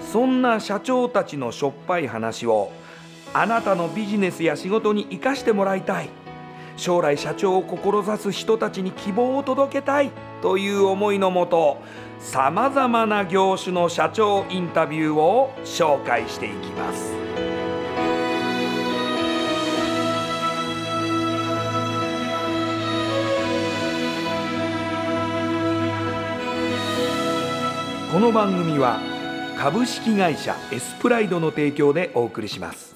そんな社長たちのしょっぱい話をあなたのビジネスや仕事に生かしてもらいたい。将来社長を志す人たちに希望を届けたい。という思いのもとさまざまな業種の社長インタビューを紹介していきます。この番組は株式会社エスプライドの提供でお送りします。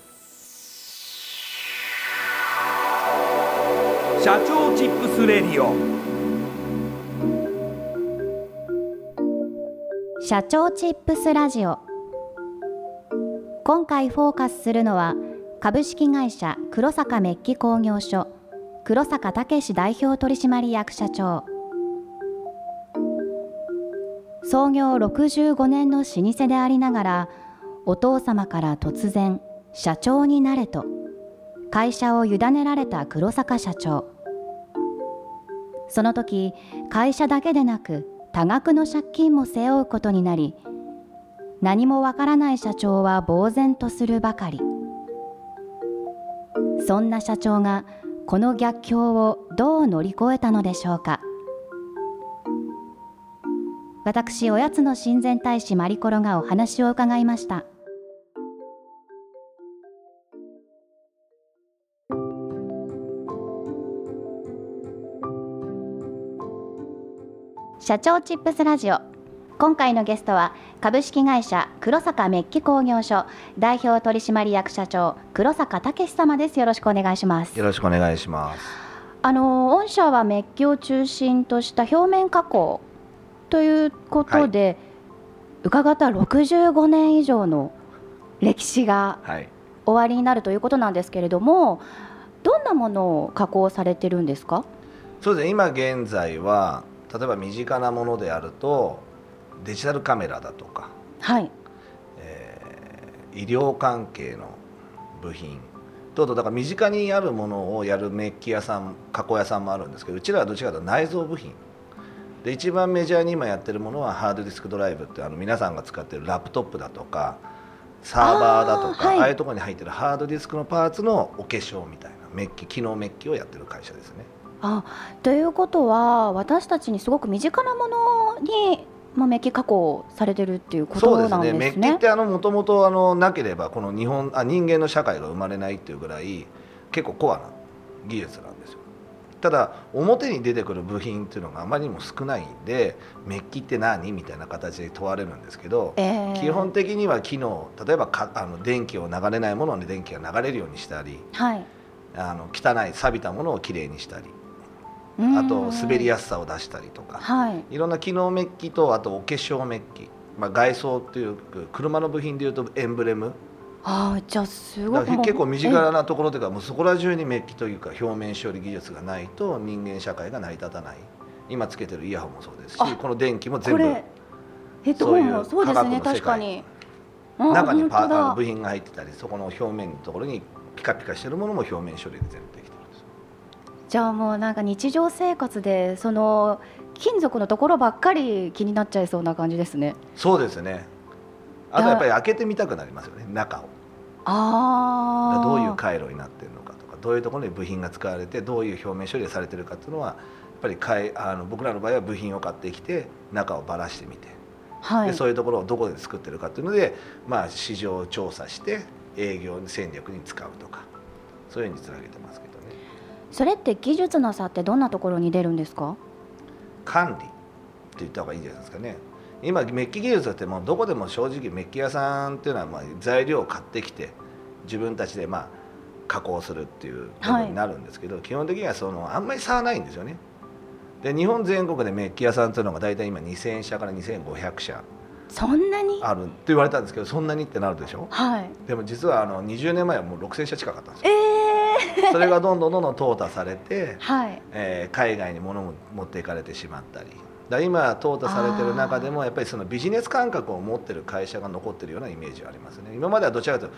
社長チップスレディオ。社長チップスラジオ。今回フォーカスするのは株式会社黒坂メッキ工業所黒坂武代表取締役社長。創業65年の老舗でありながらお父様から突然社長になれと会社を委ねられた黒坂社長。その時会社だけでなく多額の借金も背負うことになり何もわからない社長は呆然とするばかり。そんな社長がこの逆境をどう乗り越えたのでしょうか。私おやつの親善大使マリコロがお話を伺いました。社長チップスラジオ。今回のゲストは株式会社黒坂メッキ工業所代表取締役社長黒坂武様です。よろしくお願いします。よろしくお願いします。あの御社はメッキを中心とした表面加工ということで、はい、伺った65年以上の歴史が終わりになるということなんですけれども、どんなものを加工されてるんですか？そうですね。今現在は例えば身近なものであるとデジタルカメラだとか、はい。えー、医療関係の部品とだから身近にあるものをやるメッキ屋さん加工屋さんもあるんですけどうちらはどちらかというと内蔵部品で一番メジャーに今やってるものはハードディスクドライブってあの皆さんが使ってるラップトップだとかサーバーだとかあ,、はい、ああいうところに入ってるハードディスクのパーツのお化粧みたいなメッキ機能メッキをやってる会社ですね。あということは私たちにすごく身近なものに、まあ、メッキ加工されてるっていうことなんですね。そうですねメッキってもともとなければこの日本あ人間の社会が生まれないっていうぐらい結構コアな技術なんですよ。ただ表に出てくる部品っていうのがあまりにも少ないんでメッキって何みたいな形で問われるんですけど、えー、基本的には機能例えばかあの電気を流れないものに電気が流れるようにしたり、はい、あの汚い錆びたものをきれいにしたりあと滑りやすさを出したりとか、はい、いろんな機能メッキとあとお化粧メッキ、まあ、外装っていう車の部品でいうとエンブレムあじゃあすごい結構身近なところというかもうそこら中にメッキというか表面処理技術がないと人間社会が成り立たない。今つけてるイヤホンもそうですしこの電気も全部ヘッドホンもそうですね確かに。中にパー部品が入ってたりそこの表面のところにピカピカしてるものも表面処理で全部できてるんですじゃあもうなんか日常生活でその金属のところばっかり気になっちゃいそうな感じですね。そうですねあとやっぱり開けてみたくなりますよね中を。あどういう回路になってるのかとかどういうところに部品が使われてどういう表面処理がされてるかっていうのはやっぱりかいあの僕らの場合は部品を買ってきて中をばらしてみて、はい、でそういうところをどこで作ってるかっていうので、まあ、市場調査して営業戦略に使うとかそういうふうにつなげてますけどね。それって技術の差ってどんなところに出るんですか？管理って言った方がいいんじゃないですかね今メッキ技術ってもうどこでも正直メッキ屋さんっていうのはまあ材料を買ってきて自分たちでまあ加工するっていうことになるんですけど、基本的にはそのあんまり差はないんですよね。で日本全国でメッキ屋さんっていうのが大体今2000社から2500社そんなに？あるって言われたんですけどそんなにってなるでしょ？はい。でも実はあの20年前はもう6000社近かったんですよ。え それがどんどんどんどん淘汰されてー、はい。えー海外に物を持っていかれてしまったりだ今淘汰されてる中でもやっぱりそのビジネス感覚を持ってる会社が残ってるようなイメージはありますね。今まではどちらかというと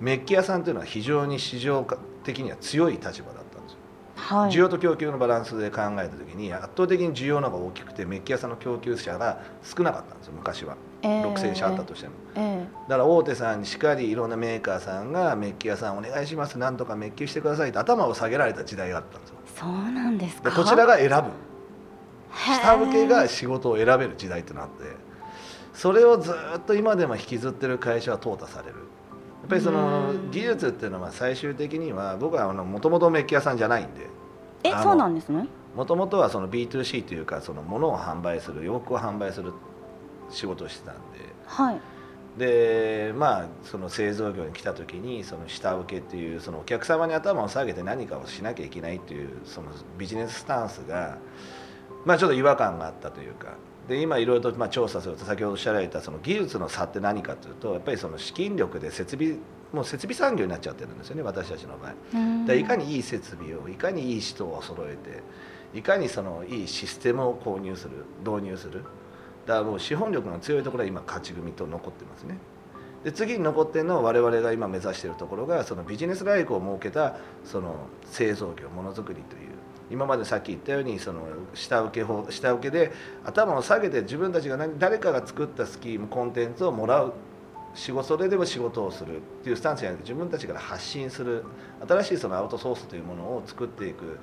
メッキ屋さんというのは非常に市場的には強い立場だったんですよ、はい。需要と供給のバランスで考えた時に圧倒的に需要の方が大きくてメッキ屋さんの供給者が少なかったんですよ昔は。えー。6000社あったとしても、えだから大手さんにしっかりいろんなメー。カーさんがメッキ屋さんお願いしますなんとかメッキしてくださいって頭を下げられた時代があったんですよー、そうなんですかでこちらが選ぶ下請けが仕事を選べる時代ってなってそれをずっと今でも引きずってる会社は淘汰される。やっぱりそのうん。技術っていうのは最終的には僕はもともとメッキ屋さんじゃないんで。えそうなんですね？もともとはその B2C というかその物を販売する洋服を販売する仕事をしてたんで。はい。でまあその製造業に来た時にその下請けっていうそのお客様に頭を下げて何かをしなきゃいけないっていうそのビジネススタンスがまあちょっと違和感があったというか。で今いろいろとまあ調査すると先ほどおっしゃられたその技術の差って何かというとやっぱりその資金力で設備もう設備産業になっちゃってるんですよね私たちの場合。うん。でいかにいい設備をいかにいい人を揃えていかにそのいいシステムを購入する導入する。だからもう資本力の強いところは今勝ち組と残ってますね。で次に残ってるのは我々が今目指しているところがそのビジネスライクを設けたその製造業ものづくりという今までさっき言ったようにその下請け法下請けで頭を下げて自分たちが何誰かが作ったスキームコンテンツをもらう。仕事それでも仕事をする。っていうスタンスじゃなくて自分たちから発信する。新しいそのアウトソースというものを作っていく。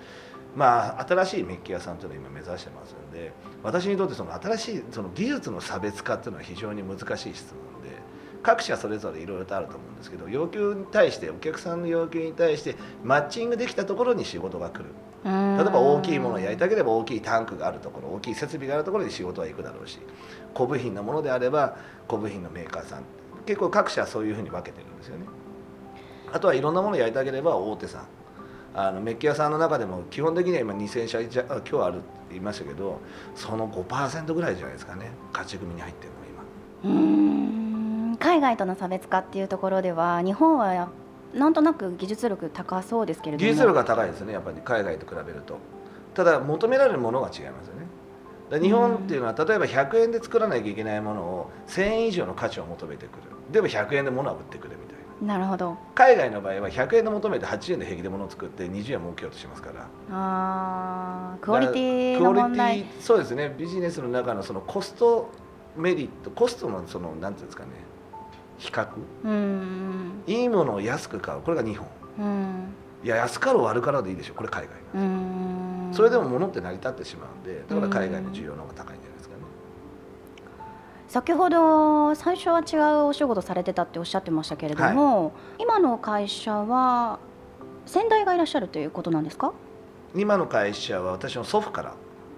まあ新しいメッキ屋さんというのを今目指してますので私にとってその新しいその技術の差別化っていうのは非常に難しい質問で各社それぞれいろいろとあると思うんですけど要求に対してお客さんの要求に対してマッチングできたところに仕事が来る。例例えば大きいものをやりたければ大きいタンクがあるところ大きい設備があるところに仕事は行くだろうし小部品のものであれば小部品のメーカーさん結構各社そういうふうに分けてるんですよね。あとはいろんなものをやりたければ大手さんあのメッキ屋さんの中でも基本的には今2000社じゃあ今日あるって言いましたけどその5%ぐらいじゃないですかね。勝ち組に入ってるの今。うーん。海外との差別化っていうところでは日本はなんとなく技術力高そうですけれども。技術力が高いですねやっぱり。海外と比べると。ただ求められるものが違いますよね。日本っていうのは例えば100円で作らなきゃいけないものを1000円以上の価値を求めてくる。でも100円で物は売ってくるみたいな。なるほど。海外の場合は100円で求めて80円で平気で物を作って20円儲けようとしますから。あークオリティの問題。クオリティそうですね。ビジネスの中のそのコストメリットコストのそのなんていうんですかね比較。うーん。いいものを安く買う。これが日本。うん。いや安かろう悪かろうでいいでしょ。これ海外うーん。それでも物って成り立ってしまうんでだから海外の需要の方が高いんじゃないですかね。先ほど最初は違うお仕事されてたっておっしゃってましたけれども、今の会社は先代がいらっしゃるということなんですか？今の会社は私の祖父から。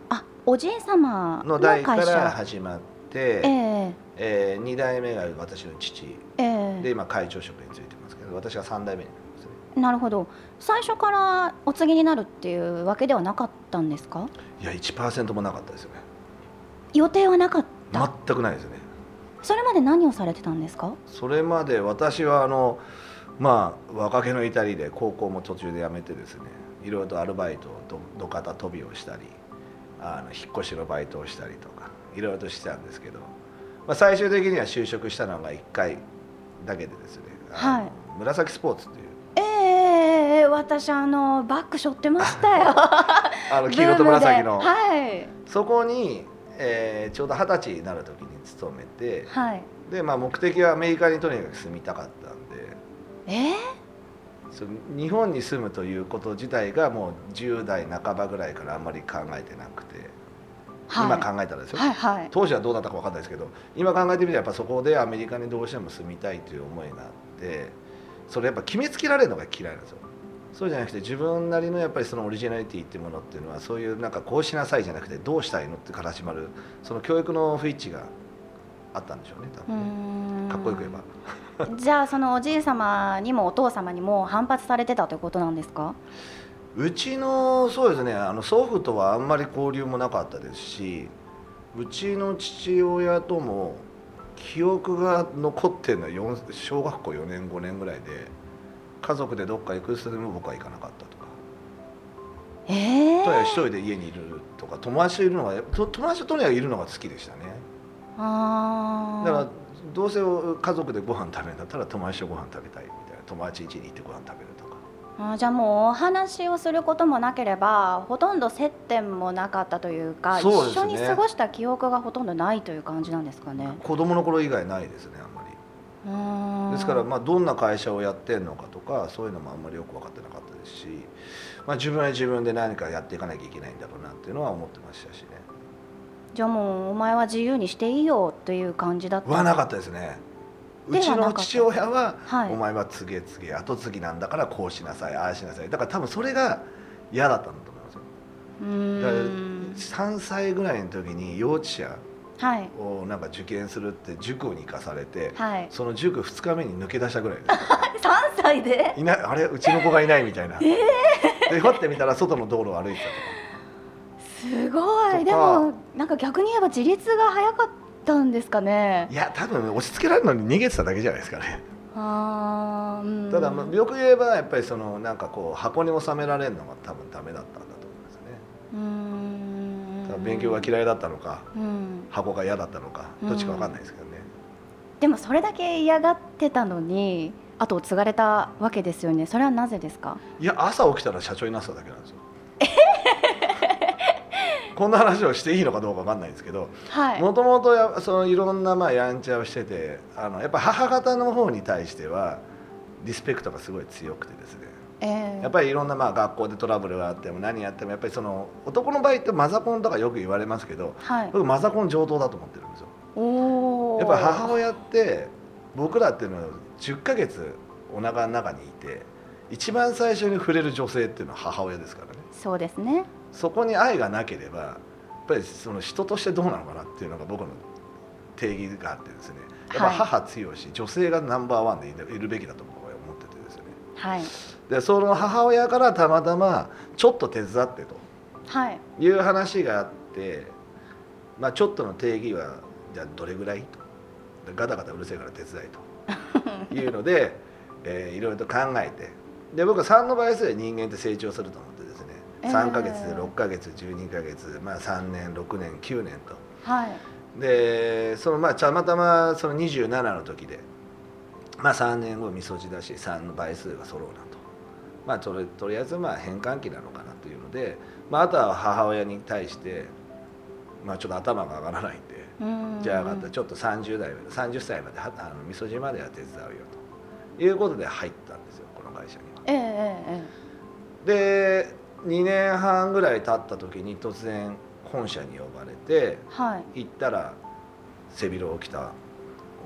あおじい様のの代から始まって、ええ。え2代目が私の父。ええ。で今会長職についてますけど私が3代目になりますね。なるほど。最初からお継ぎになるっていうわけではなかったんですか？いや1%もなかったですよね。予定はなかった、全くないですね。それまで何をされてたんですか？それまで私はあのまあ若気の至りで高校も途中で辞めてですねいろいろとアルバイトど土方飛びをしたりあの引っ越しのバイトをしたりとかいろいろとしてたんですけど、まあ、最終的には就職したのが1回だけでですね、はい。紫スポーツっていう。ええ私あのバッグ背負ってましたよ。あの黄色と紫の、はい。そこに、えーちょうど二十歳になる時に勤めてはい。で、まあ、目的はアメリカにとにかく住みたかったんで。えー？日本に住むということ自体がもう10代半ばぐらいからあんまり考えてなくて、はい、今考えたらですよ、はいはい。当時はどうだったか分かんないですけど今考えてみればやっぱそこでアメリカにどうしても住みたいという思いがあってそれやっぱ決めつけられるのが嫌いなんですよ。そうじゃなくて自分なりのやっぱりそのオリジナリティっていうものっていうのはそういうなんかこうしなさいじゃなくてどうしたいのってから始まるその教育の不一致があったんでしょうね多う分ね。ん。かっこよく言えば。じゃあそのおじい様にもお父様にも反発されてたということなんですか？うちのそうですねあの祖父とはあんまり交流もなかったですしうちの父親とも記憶が残ってるのは四小学校4年5年ぐらいで家族でどっか行く人でも僕は行かなかったとか。ええとにかく一人で家にいるとか友達といるのがと友達ととにかくいるのが好きでしたね。あだからどうせ家族でご飯食べるんだったら友達とご飯食べたいみたいな友達家に行ってご飯食べるとかあーじゃあもうお話をすることもなければほとんど接点もなかったというかそうですね。一緒に過ごした記憶がほとんどないという感じなんですかね。子供の頃以外ないですねあんまり。うーん。ですからまあどんな会社をやってるのかとかそういうのもあんまりよく分かってなかったですし、まあ、自分は自分で何かやっていかなきゃいけないんだろうなっていうのは思ってましたしね。じゃあもうお前は自由にしていいよという感じだったはなかったですねうちの父親は、はい。お前は告げ告げ後継ぎなんだからこうしなさいああしなさい。だから多分それが嫌だったんだと思いますよ。うーだん。から3歳ぐらいの時に幼稚舎はい。をなんか受験するって塾に行かされて、はい。その塾2日目に抜け出したぐらいです。3歳で？いないあれうちの子がいないみたいな、でふってみたら外の道路を歩いてたとかすごいでもなんか逆に言えば自立が早かったんですかね。いや多分押し付けられるのに逃げてただけじゃないですかね。あーうん。ただまあよく言えばやっぱりそのなんかこう箱に収められるのが多分ダメだったんだと思いますね。うーん勉強が嫌いだったのかうん。箱が嫌だったのかどっちかわかんないですけどね、でもそれだけ嫌がってたのに後を継がれたわけですよね。それはなぜですか？いや朝起きたら社長になってただけなんですよ こんな話をしていいのかどうかわかんないですけどはい。もともとやそのいろんなまあやんちゃをしててあのやっぱ母方の方に対してはリスペクトがすごい強くてですね。ええ。やっぱりいろんなまあ学校でトラブルがあっても何やってもやっぱりその男の場合ってマザコンとかよく言われますけどはい。僕マザコン上等だと思ってるんですよ。おおやっぱり母親って僕らっていうのは10ヶ月お腹の中にいて一番最初に触れる女性っていうのは母親ですからね。そうですねそこに愛がなければやっぱりその人としてどうなのかなっていうのが僕の定義があってですね。やっぱはい母強し、女性がナンバーワンでいるべきだと僕は思っててですね。はい。でその母親からたまたまちょっと手伝ってと。はい。いう話があって、まあ、ちょっとの定義はじゃあどれぐらい？とでガタガタうるせえから手伝いと。いうので、えーいろいろと考えて。で僕は3の倍数で人間って成長すると思3ヶ月で6ヶ月12ヶ月、まあ、3年6年9年と。はい。でそのまあたまたまその27の時で、まあ、3年後みそじだし3の倍数が揃うなと、まあ、とりとりあえずまあ変換期なのかなというので、まあ、あとは母親に対して、まあ、ちょっと頭が上がらないんで。ん。じゃあ分かったちょっと30代まで30歳まではあのみそじまでは手伝うよと。いうことで入ったんですよこの会社には。ええええ。で2年半ぐらい経った時に突然本社に呼ばれてええはい。行ったら背広を着た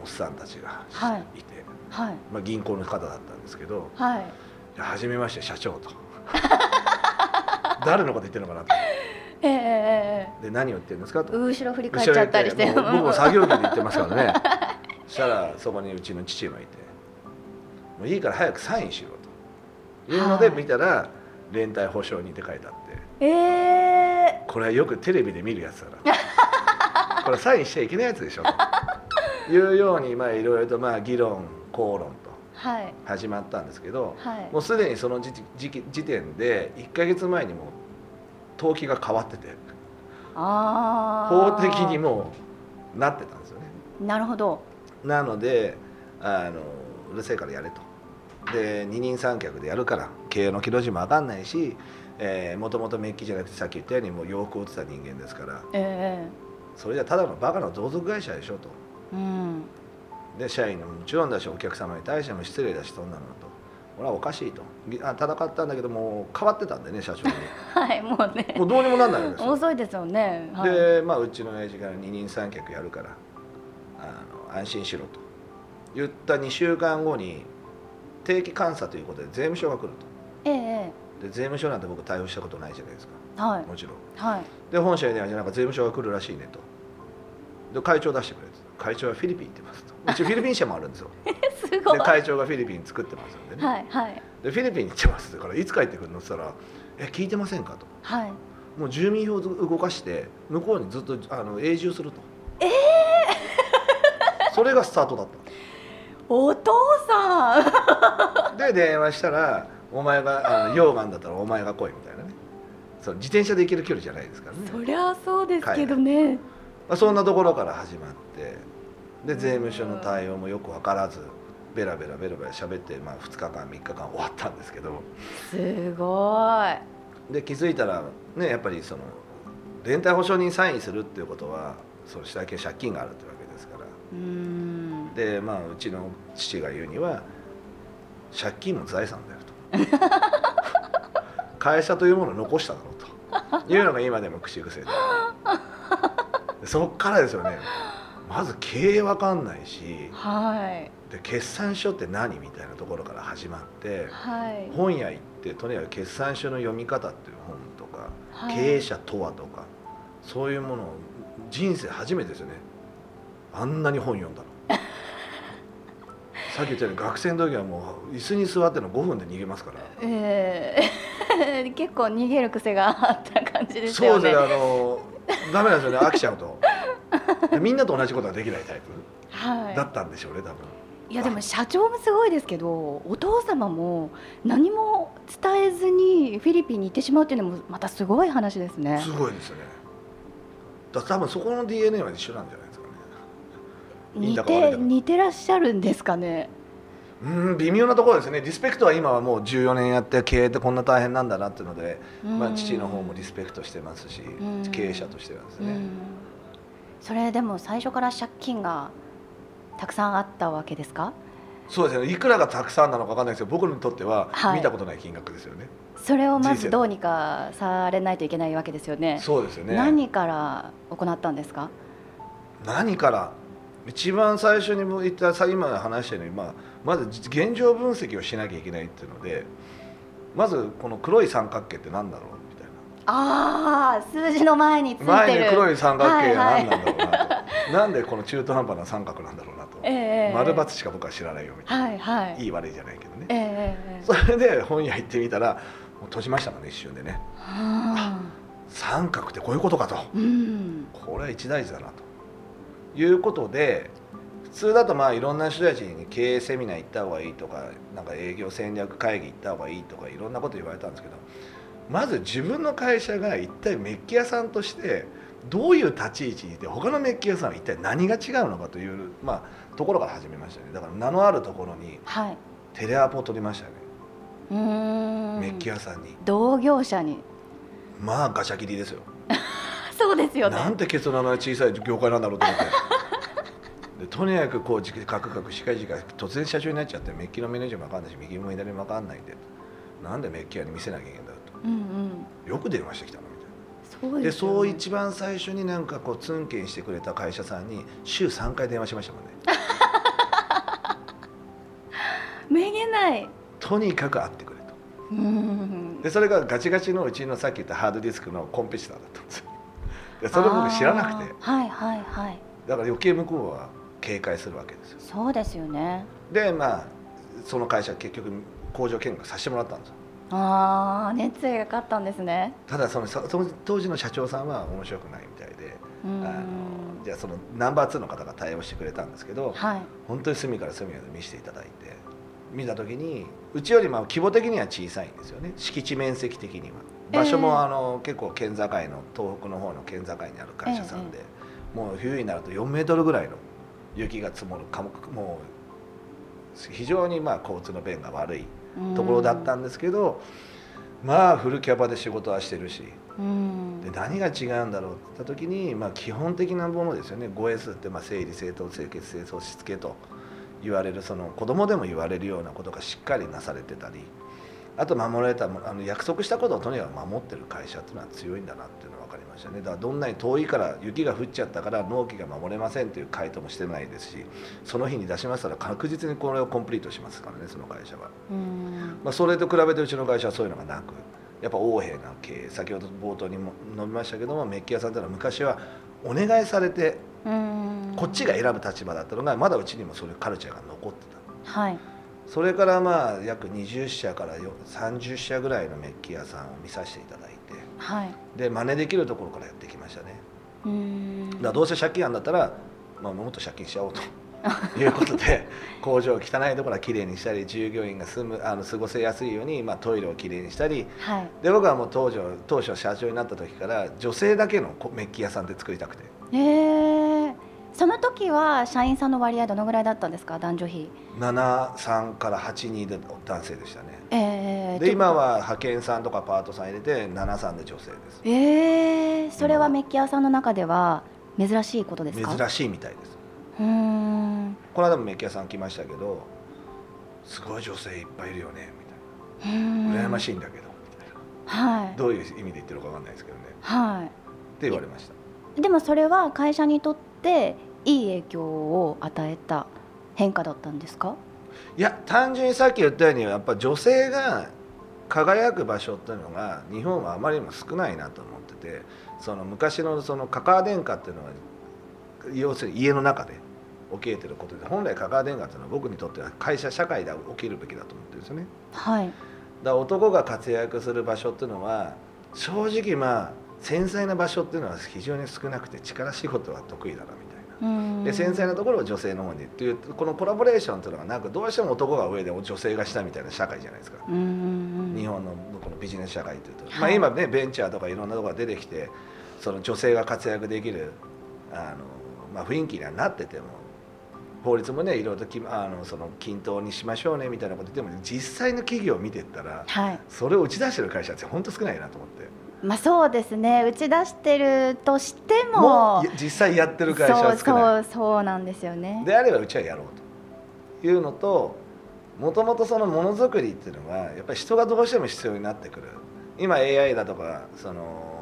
おっさんたちがはい。いて、はい。まあ、銀行の方だったんですけどはい「じゃあ初めまして社長」と。誰のこと言ってるのかなと。えええええで何を言ってるんですかと。え後ろ振り返っちゃったりして。僕も作業着で言ってますからね。そしたらそこにうちの父がいて「もういいから早くサインしろ」と。いうのではい。見たら「連帯保証人」って書いてあって。ええこれはよくテレビで見るやつだから これサインしちゃいけないやつでしょ。というようにまあいろいろとまあ議論口論とはい。始まったんですけどはい。もうすでにその時時期時点で1か月前にもう登記が変わってて法的にもうなってたんですよね。なるほど。なのであのうるせえからやれとで二人三脚でやるから経営の記録も分かんないしもともとメッキじゃなくてさっき言ったようにもう洋服を売ってた人間ですから。えそれじゃただのバカの同族会社でしょと。えうん。で社員にももちろんだしお客様に対しても失礼だしそんなのと。これはおかしいと。あ戦ったんだけどもう変わってたんでね社長に。はいもうね。もうどうにもなんないわけですよ。遅いですよね。はい。で、まあ、うちの親父から二人三脚やるからあの安心しろと。言った2週間後に定期監査ということで税務署が来るええとで税務署なんて僕対応したことないじゃないですか。はい。もちろん。はい。で本社にはじゃあなんか税務署が来るらしいねと。で会長出してくれと会長はフィリピン行ってますと。うちフィリピン社もあるんですよ。すごい。で会長がフィリピン作ってますんでね、はいはい。でフィリピンに行ってます。だからいつ帰ってくるのって言ったら「え聞いてませんか?」と。はい。もう住民票を動かして向こうにずっとあの永住すると。ええ。それがスタートだったお父さん。で電話したら「お前があの 溶岩だったらお前が来い」みたいなね。そう自転車で行ける距離じゃないですからね。そりゃそうですけどね。まあ、そんなところから始まってで税務署の対応もよく分からずベラベラベラベラ喋って、まあ、2日間3日間終わったんですけど。すごい。で気づいたらねやっぱりその連帯保証人サインするっていうことはその下請け借金があるってわけですから。うーんでまあうちの父が言うには借金も財産だよと。会社というものを残しただろうと。いうのが今でも口癖で。でそっからですよね。まず経営わかんないしはい。で決算書って何みたいなところから始まってはい。本屋行ってとにかく決算書の読み方っていう本とか、はい。経営者とはとかそういうものを人生初めてですよね。あんなに本読んだのさっき言ったように学生の時はもう椅子に座っての5分で逃げますから。ええ 結構逃げる癖があった感じですよね。そうですねあのダメなんですよね飽きちゃうと。でみんなと同じことができないタイプ。はい。だったんでしょうね多分。いやでも社長もすごいですけどお父様も何も伝えずにフィリピンに行ってしまうっていうのもまたすごい話ですね。すごいですね。だ多分そこの DNA は一緒なんじゃない似て似てらっしゃるんですかね？うん微妙なところですね。リスペクトは今はもう14年やって経営ってこんな大変なんだなっていうので、まあ、うん父の方もリスペクトしてますしん。経営者としてはですね。うん。それでも最初から借金がたくさんあったわけですか？そうですね。いくらがたくさんなのか分かんないですけど僕にとってははい。見たことない金額ですよね、それをまずどうにかされないといけないわけですよね。そうですよね。何から行ったんですか？何から一番最初にも言ったさ今話したように、まあ、まず現状分析をしなきゃいけないっていうのでまずこの黒い三角形って何だろう？みたいああ数字の前についてる。な前に黒い三角形がはいはい何なんだろうなと、なんでこの中途半端な三角なんだろうなと、ええ丸×しか僕は知らないよみたいな、はいはい。いい悪いじゃないけどね、ええええ。それで本屋行ってみたらもう閉じましたからね一瞬でね。はあ三角ってこういうことかと。うん。これは一大事だなということで普通だとまあいろんな人たちに経営セミナー行った方がいいとかなんか営業戦略会議行った方がいいとかいろんなこと言われたんですけどまず自分の会社が一体メッキ屋さんとしてどういう立ち位置にいて他のメッキ屋さんは一体何が違うのかという、まあ、ところから始めましたね。だから名のあるところにはい。テレアポを取りましたね、うーん。メッキ屋さんに。同業者に。まあガチャ切りですよそうですよね。なんてケツの名前小さい業界なんだろうと思って。でとにかくこうじカクカクしかじか突然社長になっちゃってメッキのマネージャーも分かんないし右も左も分かんないんで。なんでメッキ屋に見せなきゃいけないんだと。うんうんよく電話してきたのみたいそうなでね。そう一番最初になんかこうツンケンしてくれた会社さんに週3回電話しましたもんね。めげない。とにかく会ってくれと。うん。でそれがガチガチのうちのさっき言ったハードディスクのコンペティターだったんですよ。でそれを僕知らなくて。はいはいはい。だから余計向こうは警戒するわけですよ。そうですよね。でまあその会社結局工場見学させてもらったんですよ。ああ熱意が勝ったんですね。ただそのそその当時の社長さんは面白くないみたいでうん。あのじゃあそのナンバー2の方が対応してくれたんですけどはい。本当に隅から隅まで見せていただいて見た時にうちよりも規模的には小さいんですよね。敷地面積的には場所も、ええあの結構県境の東北の方の県境にある会社さんで、もう冬になると4メートルぐらいの雪が積もるかももう非常にまあ交通の便が悪いところだったんですけど、まあフルキャパで仕事はしてるし。うん。で何が違うんだろうって言った時に、まあ、基本的なものですよね。5S ってまあ整理整頓清潔清掃しつけと言われるその子供でも言われるようなことがしっかりなされてたりあと守られたもあの約束したことをとにかく守ってる会社っていうのは強いんだなっていうのが分かりまましたね。だからどんなに遠いから雪が降っちゃったから納期が守れませんという回答もしてないですしその日に出しましたら確実にこれをコンプリートしますからねその会社は、うん。まあ、それと比べてうちの会社はそういうのがなくやっぱ横柄な経営先ほど冒頭にも述べましたけどもメッキ屋さんというのは昔はお願いされてうん。こっちが選ぶ立場だったのがまだうちにもそういうカルチャーが残ってた。はいそれからまあ約20社からよ30社ぐらいのメッキ屋さんを見させていただいてはい。で真似できるところからやってきましたね。うん。だどうせ借金あんだったら、まあ、もっと借金しちゃおうと いうことで工場を汚いところはきれいにしたり従業員が住むあの過ごせやすいように、まあ、トイレをきれいにしたりはい。で僕はもう当時当初社長になった時から女性だけのこメッキ屋さんで作りたくて。えー、その時は社員さんの割合どのぐらいだったんですか？男女比。73から82で男性でしたね。えー、で今は派遣さんとかパートさん入れて73で女性です。えー、それはメッキ屋さんの中では珍しいことですか？珍しいみたいです。うーん。この間もメッキ屋さん来ましたけどすごい女性いっぱいいるよねみたいな。羨まいしいんだけどはい。どういう意味で言ってるかわかんないですけどね。はって言われました。いでもそれは会社にとっていい影響を与えた変化だったんですか？いや単純にさっき言ったようにやっぱ女性が輝く場所っていうのが日本はあまりにも少ないなと思っててその昔のそのカカア殿下っていうのは要するに家の中で起きてることで本来カカア殿下っていうのは僕にとっては会社社会で起きるべきだと思ってるんですよね。はい。だ男が活躍する場所っていうのは正直まあ繊細な場所っていうのは非常に少なくて力仕事は得意だなみたいな。で繊細なところを女性の方にっていうこのコラボレーションっていうのがなくどうしても男が上で女性が下みたいな社会じゃないですか、日本のこのビジネス社会っていうと、はいまあ、今ねベンチャーとかいろんなところが出てきてその女性が活躍できるあの、まあ、雰囲気にはなってても法律もねいろいろときあのその均等にしましょうねみたいなことでも実際の企業を見てったらはい。それを打ち出してる会社って本当少ないなと思ってまあそうですね。打ち出してるとしても実際やってる会社そうは少ない。そうそうなんですよね。であればうちはやろうというのともともとそのものづくりっていうのはやっぱり人がどうしても必要になってくる。今 AI だとかその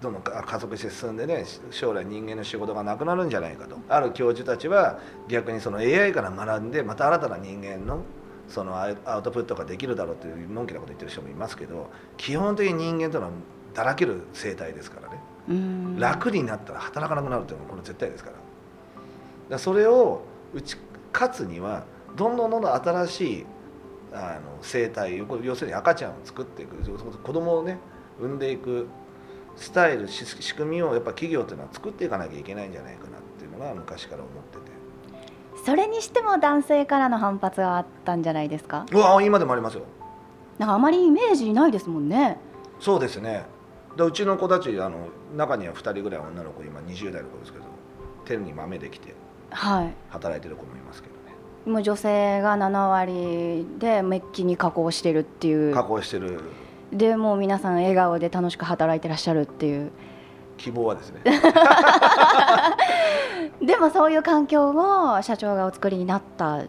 どんどん加速して進んでね将来人間の仕事がなくなるんじゃないかと。ある教授たちは逆にその AI から学んでまた新たな人間のそのアウアウトプットができるだろうというのんきなこと言ってる人もいますけど基本的に人間というのはだらける生態ですからね。楽になったら働かなくなるというのはこれ絶対ですから。だそれを打ち勝つにはどんどんどんどん新しいあの生態要要するに赤ちゃんを作っていく。子供をね産んでいくスタイルし仕組みをやっぱ企業っていうのは作っていかなきゃいけないんじゃないかなっていうのが昔から思ってて。それにしても男性からの反発があったんじゃないですか？うわ今でもありますよ。なんかあまりイメージないですもんね。そうですねでうちの子たちあの中には2人ぐらい女の子今20代の子ですけど手に豆できてはい。働いてる子もいますけどね。もう女性が7割でメッキに加工してるっていう。加工してる。でもう皆さん笑顔で楽しく働いてらっしゃるっていう。希望はですね。でもそういう環境を社長がお作りになったっ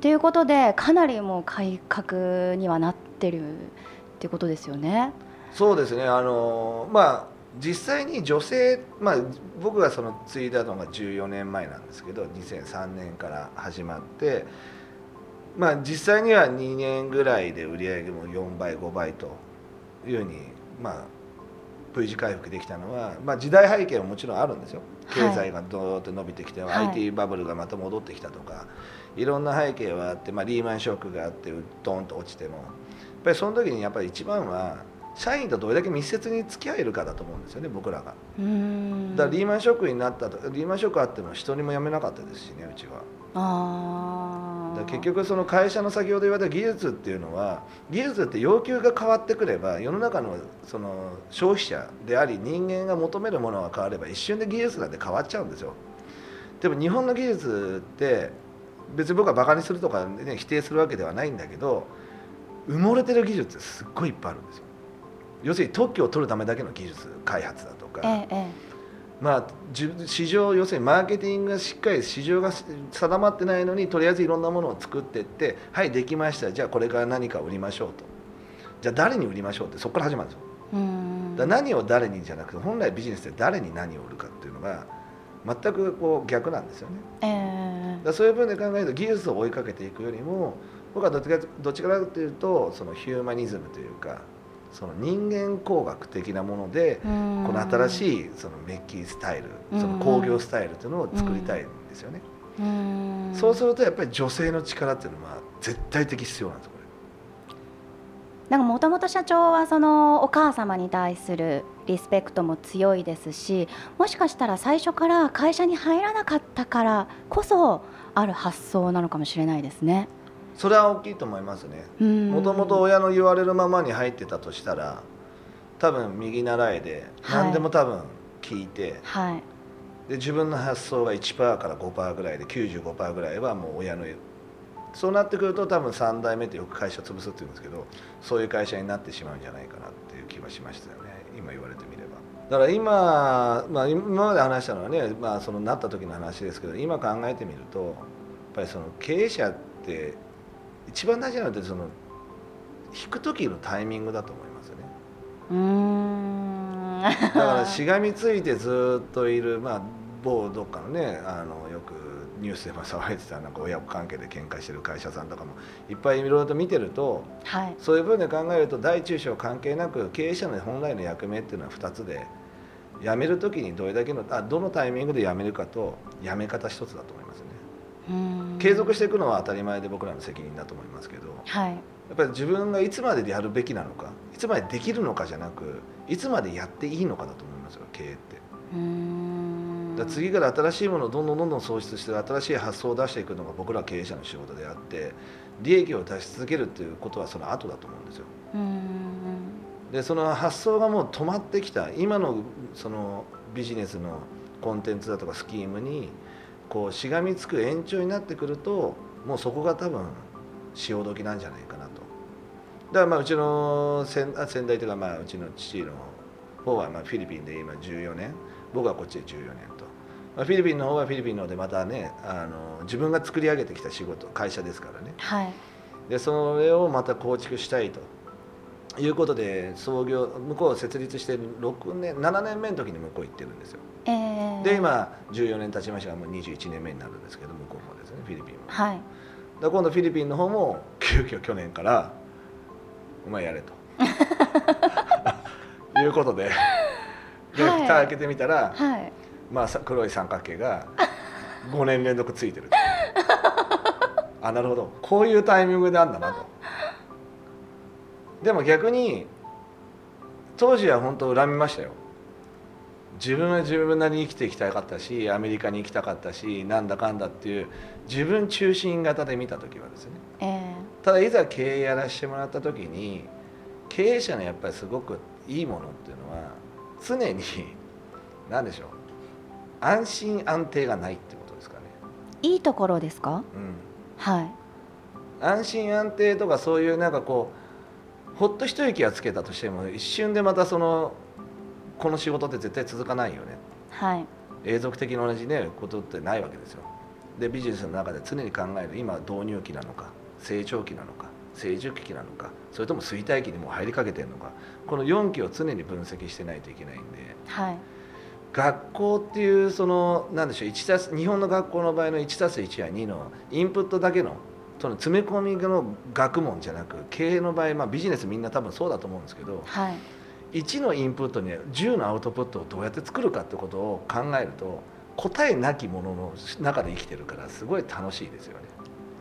ていうことでかなりもう改革にはなってるっていうことですよね。そうですね。あのまあ実際に女性、まあ、僕がその継いだのが14年前なんですけど2003年から始まって、まあ、実際には2年ぐらいで売り上げも4倍5倍というふうに、まあ、V 字回復できたのは、まあ、時代背景ももちろんあるんですよ。経はい。済がどーっと伸びてきて、はい。IT バブルがまた戻ってきたとかいろんな背景はあって、まあ、リーマンショックがあってドーンと落ちても。やっぱりその時にやっぱり一番は社員とどれだけ密接に付き合えるかだと思うんですよね僕らが。だからリーマンショックになったとリーマンショックあっても人にも辞めなかったですしねうちは。あーだ結局その会社の先ほど言われた技術っていうのは技術って要求が変わってくれば世の中のその消費者であり人間が求めるものが変われば一瞬で技術なんて変わっちゃうんですよでも日本の技術って別に僕はバカにするとか、ね、否定するわけではないんだけど埋もれてる技術ってすっごいいっぱいあるんですよ要するに特許を取るためだけの技術開発だとか、えええまあ、じ市場要するにマーケティングがしっかり市場が定まってないのにとりあえずいろんなものを作っていってはいできました。じゃあこれから何か売りましょうと。じゃあ誰に売りましょうってそこから始まるんですよ。だ何を誰にじゃなくて本来ビジネスで誰に何を売るかっていうのが全くこう逆なんですよね。えだそういう分で考えると技術を追いかけていくよりも僕はどっちかどっちかというとそのヒューマニズムというかその人間工学的なものでー、この新しいそのメッキースタイルその工業スタイルというのを作りたいんですよね。そうするとやっぱり女性の力っていうのは絶対的必要なんですこれ。なんかもともと社長はそのお母様に対するリスペクトも強いですしもしかしたら最初から会社に入らなかったからこそある発想なのかもしれないですね。それは大きいと思いますね。ももともと親の言われるままに入ってたとしたら多分右習いではい。何でも多分聞いて、はい。で自分の発想が1%から5%ぐらいで95%ぐらいはもう親の言う。そうなってくると多分3代目ってよく会社潰すって言うんですけどそういう会社になってしまうんじゃないかなっていう気はしましたよね。今言われてみれば。だから今、まあ、今まで話したのはね、まあ、そのなった時の話ですけど今考えてみるとやっぱりその経営者って一番大事なのってその引く時のタイミングだと思いますよね。うーん。だから しがみついてずっといる、まあ、某どっかのねあのよくニュースでも騒いでたなんか親子関係で喧嘩してる会社さんとかもいっぱいいろいろと見てるとはい。そういう分で考えると大中小関係なく経営者の本来の役目っていうのは2つで辞める時にどれだけのあどのタイミングで辞めるかと辞め方一つだと思いますよね継続していくのは当たり前で僕らの責任だと思いますけどはい。やっぱり自分がいつまでやるべきなのかいつまでできるのかじゃなくいつまでやっていいのかだと思いますよ経営って。だ次から新しいものをどんどんどんどん創出して新しい発想を出していくのが僕ら経営者の仕事であって利益を出し続けるっていうことはその後だと思うんですよ。でその発想がもう止まってきた今のそのビジネスのコンテンツだとかスキームにこうしがみつく延長になってくるともうそこが多分潮時なんじゃないかなと。だからまあうちの先あ先代というかまあうちの父の方はまあフィリピンで今14年。僕はこっちで14年と、まあ、フィリピンの方はフィリピンの方でまたねあの自分が作り上げてきた仕事会社ですからね。はい。でそれをまた構築したいということで創業向こう設立して6年7年目の時に向こう行ってるんですよ。えー、で今14年経ちましたがもう21年目になるんですけど向こうもですねフィリピンも。はい。ら今度フィリピンの方も急遽去年から「お前やれ」と。いうことで。ではい。蓋開けてみたら、はい。まあ、さ黒い三角形が 5年連続ついてるあなるほど。こういうタイミングであんだなとでも逆に当時は本当恨みましたよ。自分は自分なりに生きていきたかったしアメリカに行きたかったしなんだかんだっていう自分中心型で見た時はですね。えただいざ経営やらせてもらった時に経営者のやっぱりすごくいいものっていうのは常に 何でしょう。安心安定がないってことですかね、ー、いいところですか？うん、はい。安心安定とかそういうなんかこうほっと一息はつけたとしても一瞬でまたそのこの仕事って絶対続かないよね。はい。永続的に同じねことってないわけですよ。でビジネスの中で常に考える今導入期なのか成長期なのか成熟期なのかそれとも衰退期にもう入りかけてるのか。この4期を常に分析してないといけないんで。はい。学校っていうその何でしょう1たす日本の学校の場合の1たす1は2のインプットだけのその詰め込みの学問じゃなく経営の場合、まあ、ビジネスみんな多分そうだと思うんですけどはい。1のインプットに10のアウトプットをどうやって作るかってことを考えると答えなきものの中で生きてるからすごい楽しいですよね。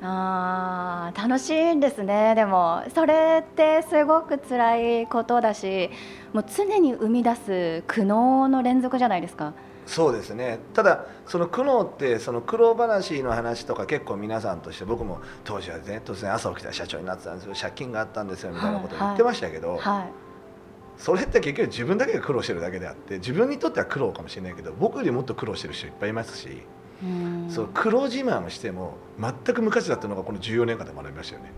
あー楽しいんですね。でもそれってすごく辛いことだしもう常に生み出す苦悩の連続じゃないですかそうですね。ただその苦悩ってその苦労話の話とか結構皆さんとして僕も当時はね突然朝起きたら社長になってたんですよ。借金があったんですよみたいなことを言ってましたけど、はい。それって結局自分だけが苦労してるだけであって自分にとっては苦労かもしれないけど僕よりもっと苦労してる人いっぱいいますし、そう苦労自慢をしても全く無価値だったのがこの14年間で学びましたよね。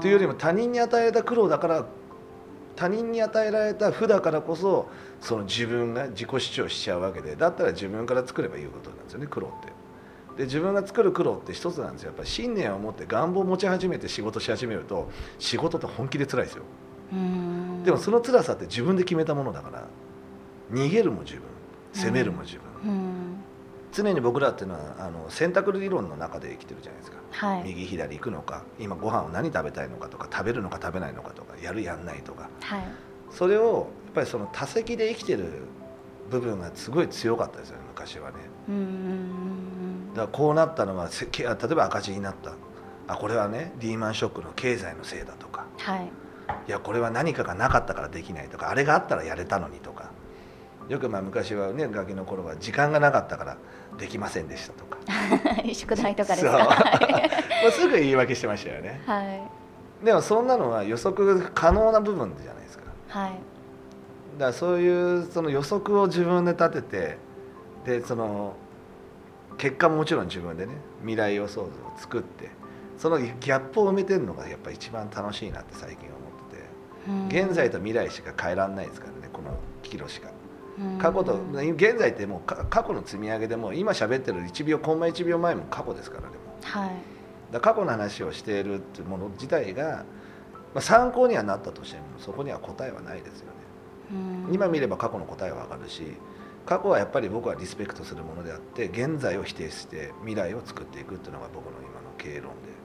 というよりも他人に与えられた苦労だから他人に与えられた負だからこそその自分が自己主張しちゃうわけでだったら自分から作ればいいことなんですよね苦労って。で自分が作る苦労って一つなんですよ。やっぱり信念を持って願望を持ち始めて仕事し始めると仕事って本気で辛いですよ。でもその辛さって自分で決めたものだから逃げるも自分攻めるも自分、うん。常に僕らっていうのはあの選択理論の中で生きてるじゃないですか、はい。右左行くのか今ご飯を何食べたいのかとか食べるのか食べないのかとかやるやんないとか。はい。それをぱりその多席で生きてる部分がすごい強かったですよね昔はね。だからこうなったのはせけ例えば赤字になった。あこれはねリーマンショックの経済のせいだとか。はい。いやこれは何かがなかったからできないとかあれがあったらやれたのにとか。よくまあ昔はねガキの頃は時間がなかったからできませんでしたとか。宿題とかですそう。かもうすぐ言い訳してましたよね。はい。でもそんなのは予測可能な部分じゃないですか。はいだからそういうその予測を自分で立ててでその結果ももちろん自分でね未来予想図を作ってそのギャップを埋めてるのがやっぱ一番楽しいなって最近思っててうん。現在と未来しか変えられないですからねこのキロしか。うん。過去と現在ってもうか過去の積み上げでもう今喋ってる1秒コンマ1秒前も過去ですからでもはい。だ過去の話をしているっていうもの自体が、まあ、参考にはなったとしてもそこには答えはないですよ今見れば過去の答えはわかるし過去はやっぱり僕はリスペクトするものであって現在を否定して未来を作っていくっていうのが僕の今の経論で。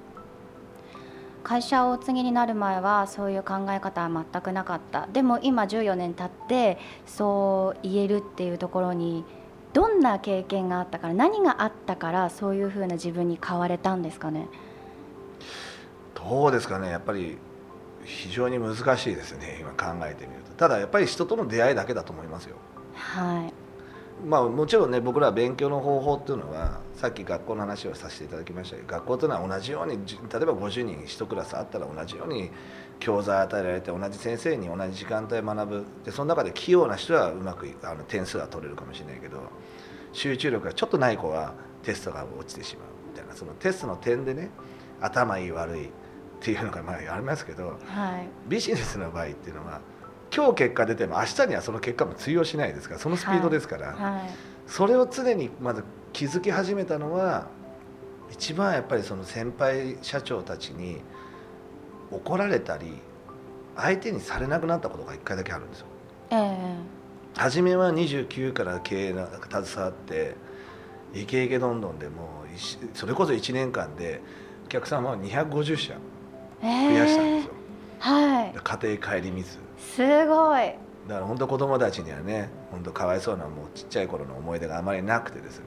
会社をお継ぎになる前はそういう考え方は全くなかった。でも今14年経ってそう言えるっていうところにどんな経験があったから何があったからそういうふうな自分に変われたんですかね？どうですかね？やっぱり非常に難しいですね今考えてみると。ただやっぱり人との出会いだけだと思いますよ。はい。まあもちろんね僕らは勉強の方法っていうのはさっき学校の話をさせていただきましたけど学校というのは同じようにじ例えば50人1クラスあったら同じように教材与えられて同じ先生に同じ時間帯学ぶ。でその中で器用な人はうまくいあの点数は取れるかもしれないけど集中力がちょっとない子はテストが落ちてしまうみたいな。そのテストの点でね頭いい悪いっていうのがまあありますけどはい。ビジネスの場合っていうのは今日結果出ても明日にはその結果も通用しないですからそのスピードですから、はい。それを常にまず気づき始めたのは一番やっぱりその先輩社長たちに怒られたり相手にされなくなったことが1回だけあるんですよ。ええ。初めは29から経営が携わってイケイケどんどんでもうそれこそ1年間でお客様を250社ええ増やしたんですよ、はい。で家庭顧みず。すごい。だから本当子供たちにはね本当かわいそうなもうちっちゃい頃の思い出があまりなくてですね。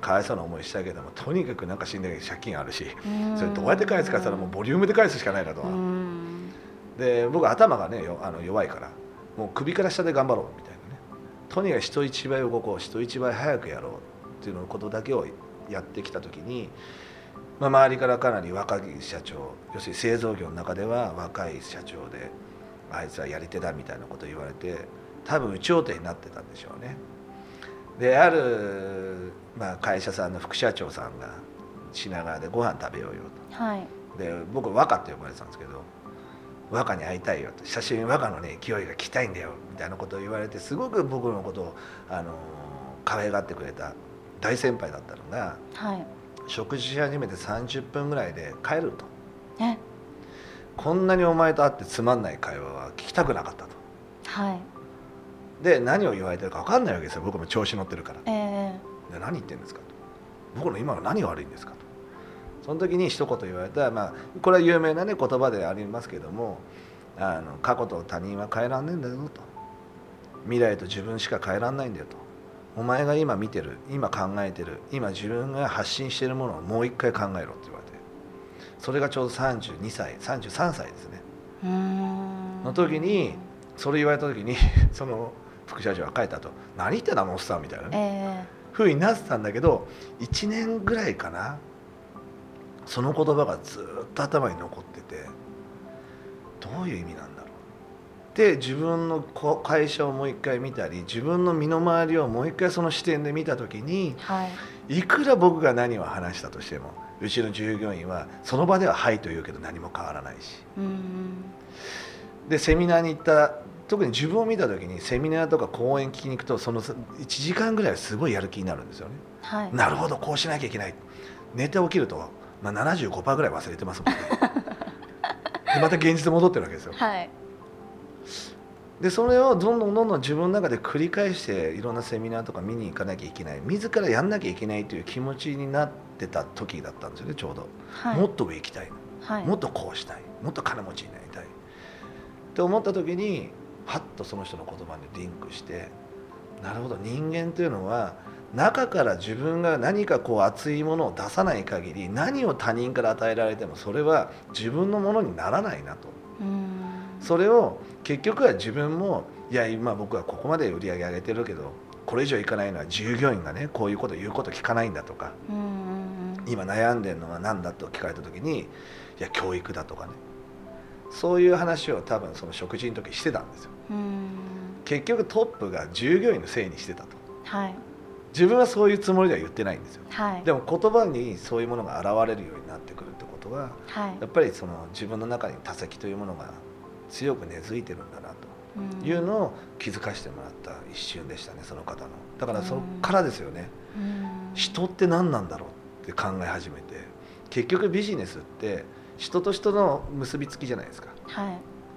かわいそうな思いしたけどもとにかくなんか死んだけど借金あるしそれどうやって返すかって言ったらもうボリュームで返すしかないなとは。うん。で僕頭がねよあの弱いからもう首から下で頑張ろうみたいなね。とにかく人一倍動こう人一倍早くやろうっていうのことだけをやってきた時に、まあ、周りからかなり若い社長要するに製造業の中では若い社長であいつはやり手だみたいなこと言われて多分有頂天になってたんでしょうね。である、まあ、会社さんの副社長さんが品川でご飯食べようよと。はいで僕和歌って呼ばれてたんですけど和歌に会いたいよと久しぶりに和歌のね勢いが来たいんだよみたいなことを言われてすごく僕のことを、あのー可愛がってくれた大先輩だったのがはい食事し始めて30分ぐらいで帰ると。え？こんなにお前と会ってつまんない会話は聞きたくなかったと。はい。で何を言われてるか分かんないわけですよ。僕も調子乗ってるから。ええ。で何言ってんですかと。僕の今の何が悪いんですかと。その時に一言言われたら、まあ、これは有名な、ね、言葉でありますけどもあの過去と他人は変えらんねえんだよと。未来と自分しか変えらんないんだよとお前が今見てる今考えてる今自分が発信してるものをもう一回考えろって言われて。それがちょうど32歳33歳ですね。の時にそれ言われた時に その副社長が帰ったと「何言ってんだあのおっさん」みたいなね。えふうになってたんだけど1年ぐらいかなその言葉がずっと頭に残っててどういう意味なんだろうで自分のこ会社をもう一回見たり自分の身の回りをもう一回その視点で見た時にえはい。いくら僕が何を話したとしてもうちの従業員はその場では「はい」と言うけど何も変わらないし。でセミナーに行った特に自分を見た時にセミナーとか講演聞きに行くとその1時間ぐらいはすごいやる気になるんですよね。はい。なるほどこうしなきゃいけない。寝て起きると、まあ、75%ぐらい忘れてますもんね。でまた現実戻ってるわけですよ。はいでそれをどんどんどんどん自分の中で繰り返していろんなセミナーとか見に行かなきゃいけない。自らやんなきゃいけないという気持ちになってた時だったんですよねちょうど、はい。もっと上行きたい、はい。もっとこうしたい。もっと金持ちになりたい。って思った時にハッとその人の言葉にリンクしてなるほど。人間というのは中から自分が何かこう熱いものを出さない限り何を他人から与えられてもそれは自分のものにならないなと。うんそれを結局は自分もいや今僕はここまで売り上げ上げてるけどこれ以上いかないのは従業員がねこういうこと言うこと聞かないんだとか今悩んでるのは何だと聞かれた時にいや教育だとかね。そういう話を多分その食事の時してたんですよ。うん。結局トップが従業員のせいにしてたと。はい。自分はそういうつもりでは言ってないんですよ。はい。でも言葉にそういうものが現れるようになってくるってことははい。やっぱりその自分の中に多責というものが強く根付いてるんだなというのを気づかせてもらった一瞬でしたねその方の。だからそこからですよね。うん。人って何なんだろうって考え始めて結局ビジネスって人と人の結びつきじゃないですか、は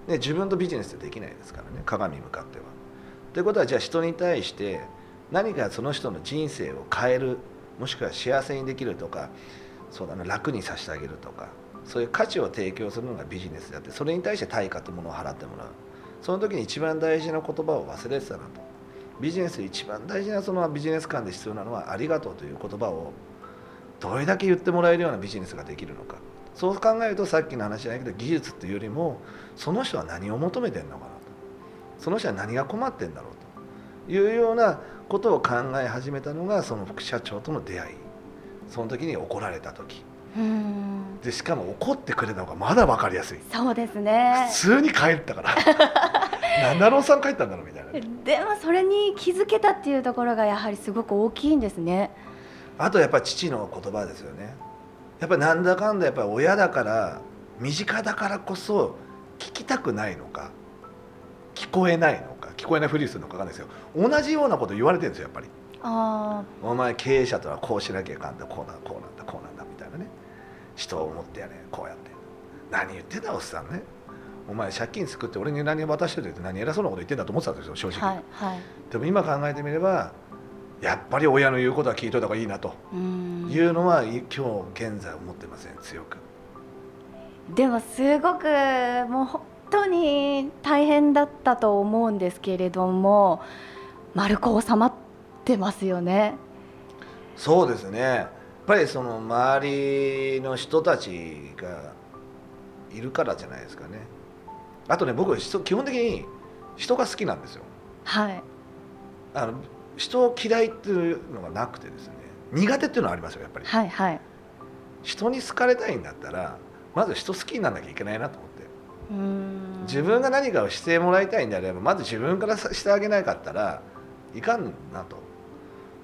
い。ね、自分とビジネスってできないですからね鏡に向かっては。ということはじゃあ人に対して何かその人の人生を変えるもしくは幸せにできるとかそうだな楽にさせてあげるとかそういう価値を提供するのがビジネスであってそれに対して対価というものを払ってもらう。その時に一番大事な言葉を忘れてたなと。ビジネスで一番大事なそのビジネス観で必要なのはありがとうという言葉をどれだけ言ってもらえるようなビジネスができるのか。そう考えるとさっきの話じゃないけど技術っていうよりもその人は何を求めてるのかなと。その人は何が困ってんだろうと。いうようなことを考え始めたのがその副社長との出会い。その時に怒られた時。でしかも怒ってくれたのがまだ分かりやすい。そうですね。普通に帰ったから。なんであのおっさん帰ったんだろうみたいなね。でもそれに気づけたっていうところがやはりすごく大きいんですね。あとやっぱ父の言葉ですよね。やっぱりなんだかんだやっぱり親だから身近だからこそ聞きたくないのか聞こえないのか聞こえないふりするのか分かんないですよ。同じようなこと言われてるんですよやっぱり。あお前経営者とはこうしなきゃいかんだこうだこうなんだこうなんだ人を思ってやれこうやって。何言ってんだおっさんね。お前借金作って俺に何渡してるって何偉そうなこと言ってんだと思ってたんですよ正直、あはいはい。でも今考えてみればやっぱり親の言うことは聞いといた方がいいなと。うん。いうのは、い今日現在思ってません強く。でもすごくもう本当に大変だったと思うんですけれども丸く収まってますよね。そうですねぱりその周りの人たちがいるからじゃないですかね。あとね僕人基本的に人が好きなんですよ。はい。あの人を嫌いっていうのがなくてですね。苦手っていうのはありますよやっぱり。はいはい。人に好かれたいんだったらまず人好きにならなきゃいけないなと思って。うーん。自分が何かをしてもらいたいんであればまず自分からさしてあげなかったらいかんなと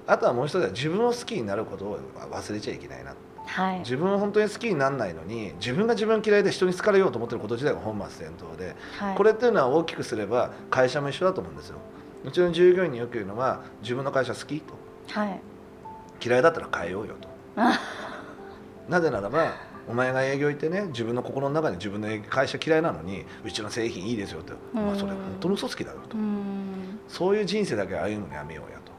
あとはもう一つは自分を好きになることを忘れちゃいけないな。はい。自分を本当に好きにならないのに自分が自分嫌いで人に好かれようと思ってること自体が本末転倒ではい。これっていうのは大きくすれば会社も一緒だと思うんですよ。うちの従業員によく言うのは自分の会社好きと。はい。嫌いだったら変えようよと。あ なぜならばお前が営業行ってね自分の心の中に自分の会社嫌いなのにうちの製品いいですよって、まあ、それ本当の嘘つきだよと。そういう人生だけ歩むのやめようやと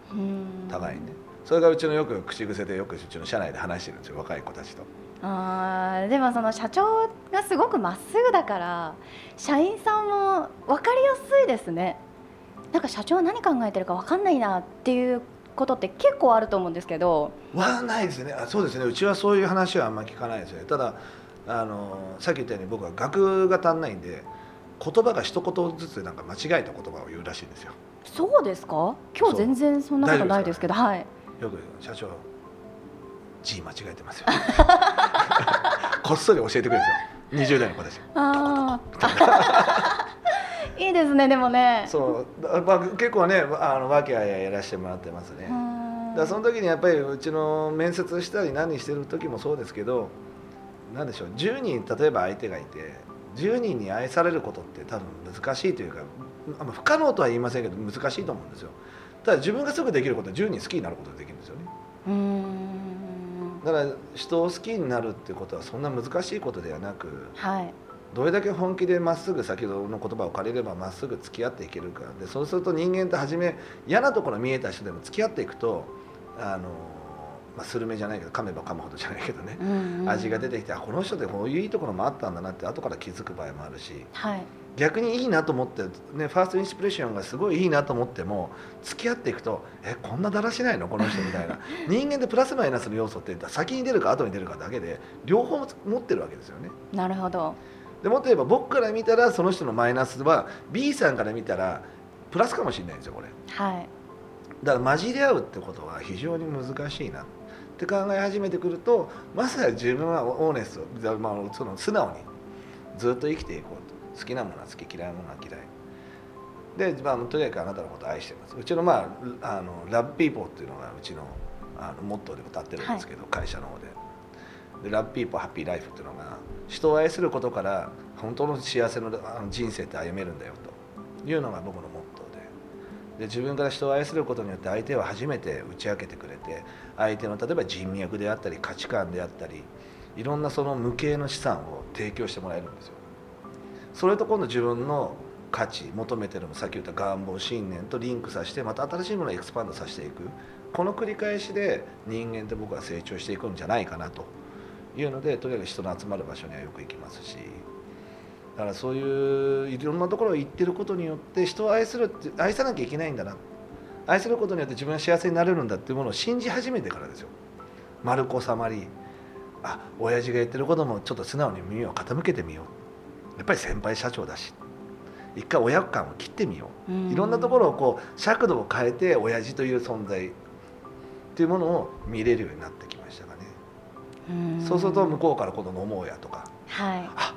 互いにね。それがうちのよく口癖でよくうちの社内で話してるんですよ若い子たちと。あーでもその社長がすごくまっすぐだから社員さんも分かりやすいですね。なんか社長何考えてるか分かんないなっていうことって結構あると思うんですけど。はないですね。あそうですね。うちはそういう話はあんまり聞かないですね。ただあのさっき言ったように僕は学が足んないんで言葉が一言ずつなんか間違えた言葉を言うらしいんですよそうですか？今日全然そんなことないですけどはい。よく社長字間違えてますよ。こっそり教えてくれるんですよ。20代の子たち。ああいいですねでもね。そうだまあ、結構ねあの和気あいあいやらせてもらってますね。だからその時にやっぱりうちの面接したり何してる時もそうですけど何でしょう10人例えば相手がいて10人に愛されることって多分難しいというか不可能とは言いませんけど難しいと思うんですよ。ただ自分がすぐできることは10人好きになることができるんですよね。うーん。だから人を好きになるってことはそんな難しいことではなくはい。どれだけ本気でまっすぐ先ほどの言葉を借りればまっすぐ付き合っていけるか。でそうすると人間って初め嫌なところ見えた人でも付き合っていくとあの、まあ、スルメじゃないけど噛めば噛むほどじゃないけどね、うんうん味が出てきてあこの人でこういういいところもあったんだなって後から気づく場合もあるし。はい逆にいいなと思って、ね、ファーストインスピレーションがすごいいいなと思っても付き合っていくとえこんなだらしないの？この人みたいな。人間でプラスマイナスの要素って先に出るか後に出るかだけで両方持ってるわけですよね。なるほど。でもっと言えば僕から見たらその人のマイナスは B さんから見たらプラスかもしれないんですよこれ。はい。だから混じり合うってことは非常に難しいな。って考え始めてくるとまずは自分はオーネスト、まあ、その素直にずっと生きていこうと好きなものは好き嫌いなものは嫌い。で、まあ、とにかくあなたのことを愛してます。うちの,、まあ、あのラブピーポーっていうのがうちのあのモットーでも立ってるんですけど、会社の方で。でラブピーポーハッピーライフっていうのが人を愛することから本当の幸せのあの人生って歩めるんだよと。いうのが僕のモットーで。で自分から人を愛することによって相手は初めて打ち明けてくれて相手の例えば人脈であったり価値観であったりいろんなその無形の資産を提供してもらえるんですよそれと今度自分の価値求めてるもさっき言った願望信念とリンクさせてまた新しいものをエクスパンドさせていく。この繰り返しで人間って僕は成長していくんじゃないかなというのでとにかく人の集まる場所にはよく行きますし。だからそういういろんなところを行ってることによって人を愛するって愛さなきゃいけないんだな。愛することによって自分が幸せになれるんだっていうものを信じ始めてからですよ。丸く収まりあ親父が言ってることもちょっと素直に耳を傾けてみよう。やっぱり先輩社長だし一回親感を切ってみよう。いろんなところをこう尺度を変えて親父という存在っていうものを見れるようになってきましたかね。うん。そうすると向こうから今度飲もうやとかはい。あ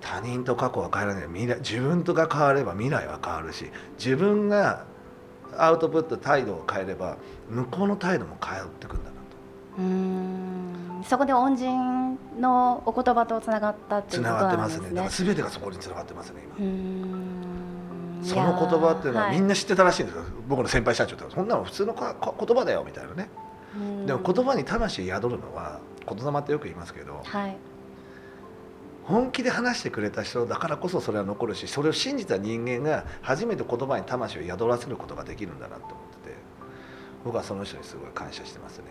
他人と過去は変えられない。未来自分とが変われば未来は変わるし自分がアウトプット態度を変えれば向こうの態度も変わってくんだなと。うーんそこで恩人のお言葉とつながったっていうつことながってますなんですね。ねだから全てがそこにつながってますね今。その言葉っていうのはみんなな知ってたらしいんですよ、僕の先輩社長って。そんなの普通のかか言葉だよみたいなね。でも言葉に魂宿るのは言霊ってよく言いますけどはい。本気で話してくれた人だからこそそれは残るしそれを信じた人間が初めて言葉に魂を宿らせることができるんだなと思ってて僕はその人にすごい感謝してますね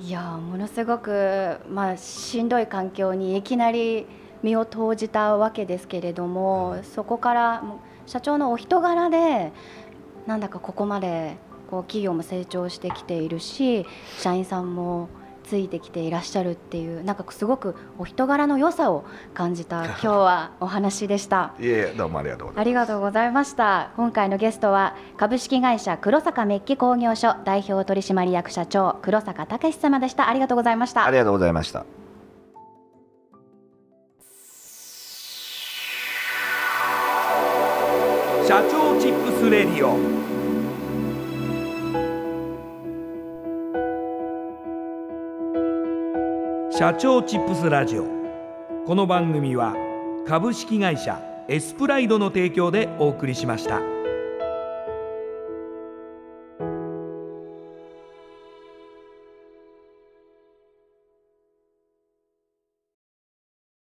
いやーものすごく、まあ、しんどい環境にいきなり身を投じたわけですけれども、うんそこから社長のお人柄でなんだかここまでこう企業も成長してきているし社員さんもついてきていらっしゃるっていうなんかすごくお人柄の良さを感じた 今日はお話でした。いえいえどうもありがとうございます。ありがとうございました。今回のゲストは株式会社黒坂メッキ工業所代表取締役社長黒坂武様でした。ありがとうございました。ありがとうございました。社長チップスレディオ社長チップスラジオこの番組は株式会社エスプライドの提供でお送りしました。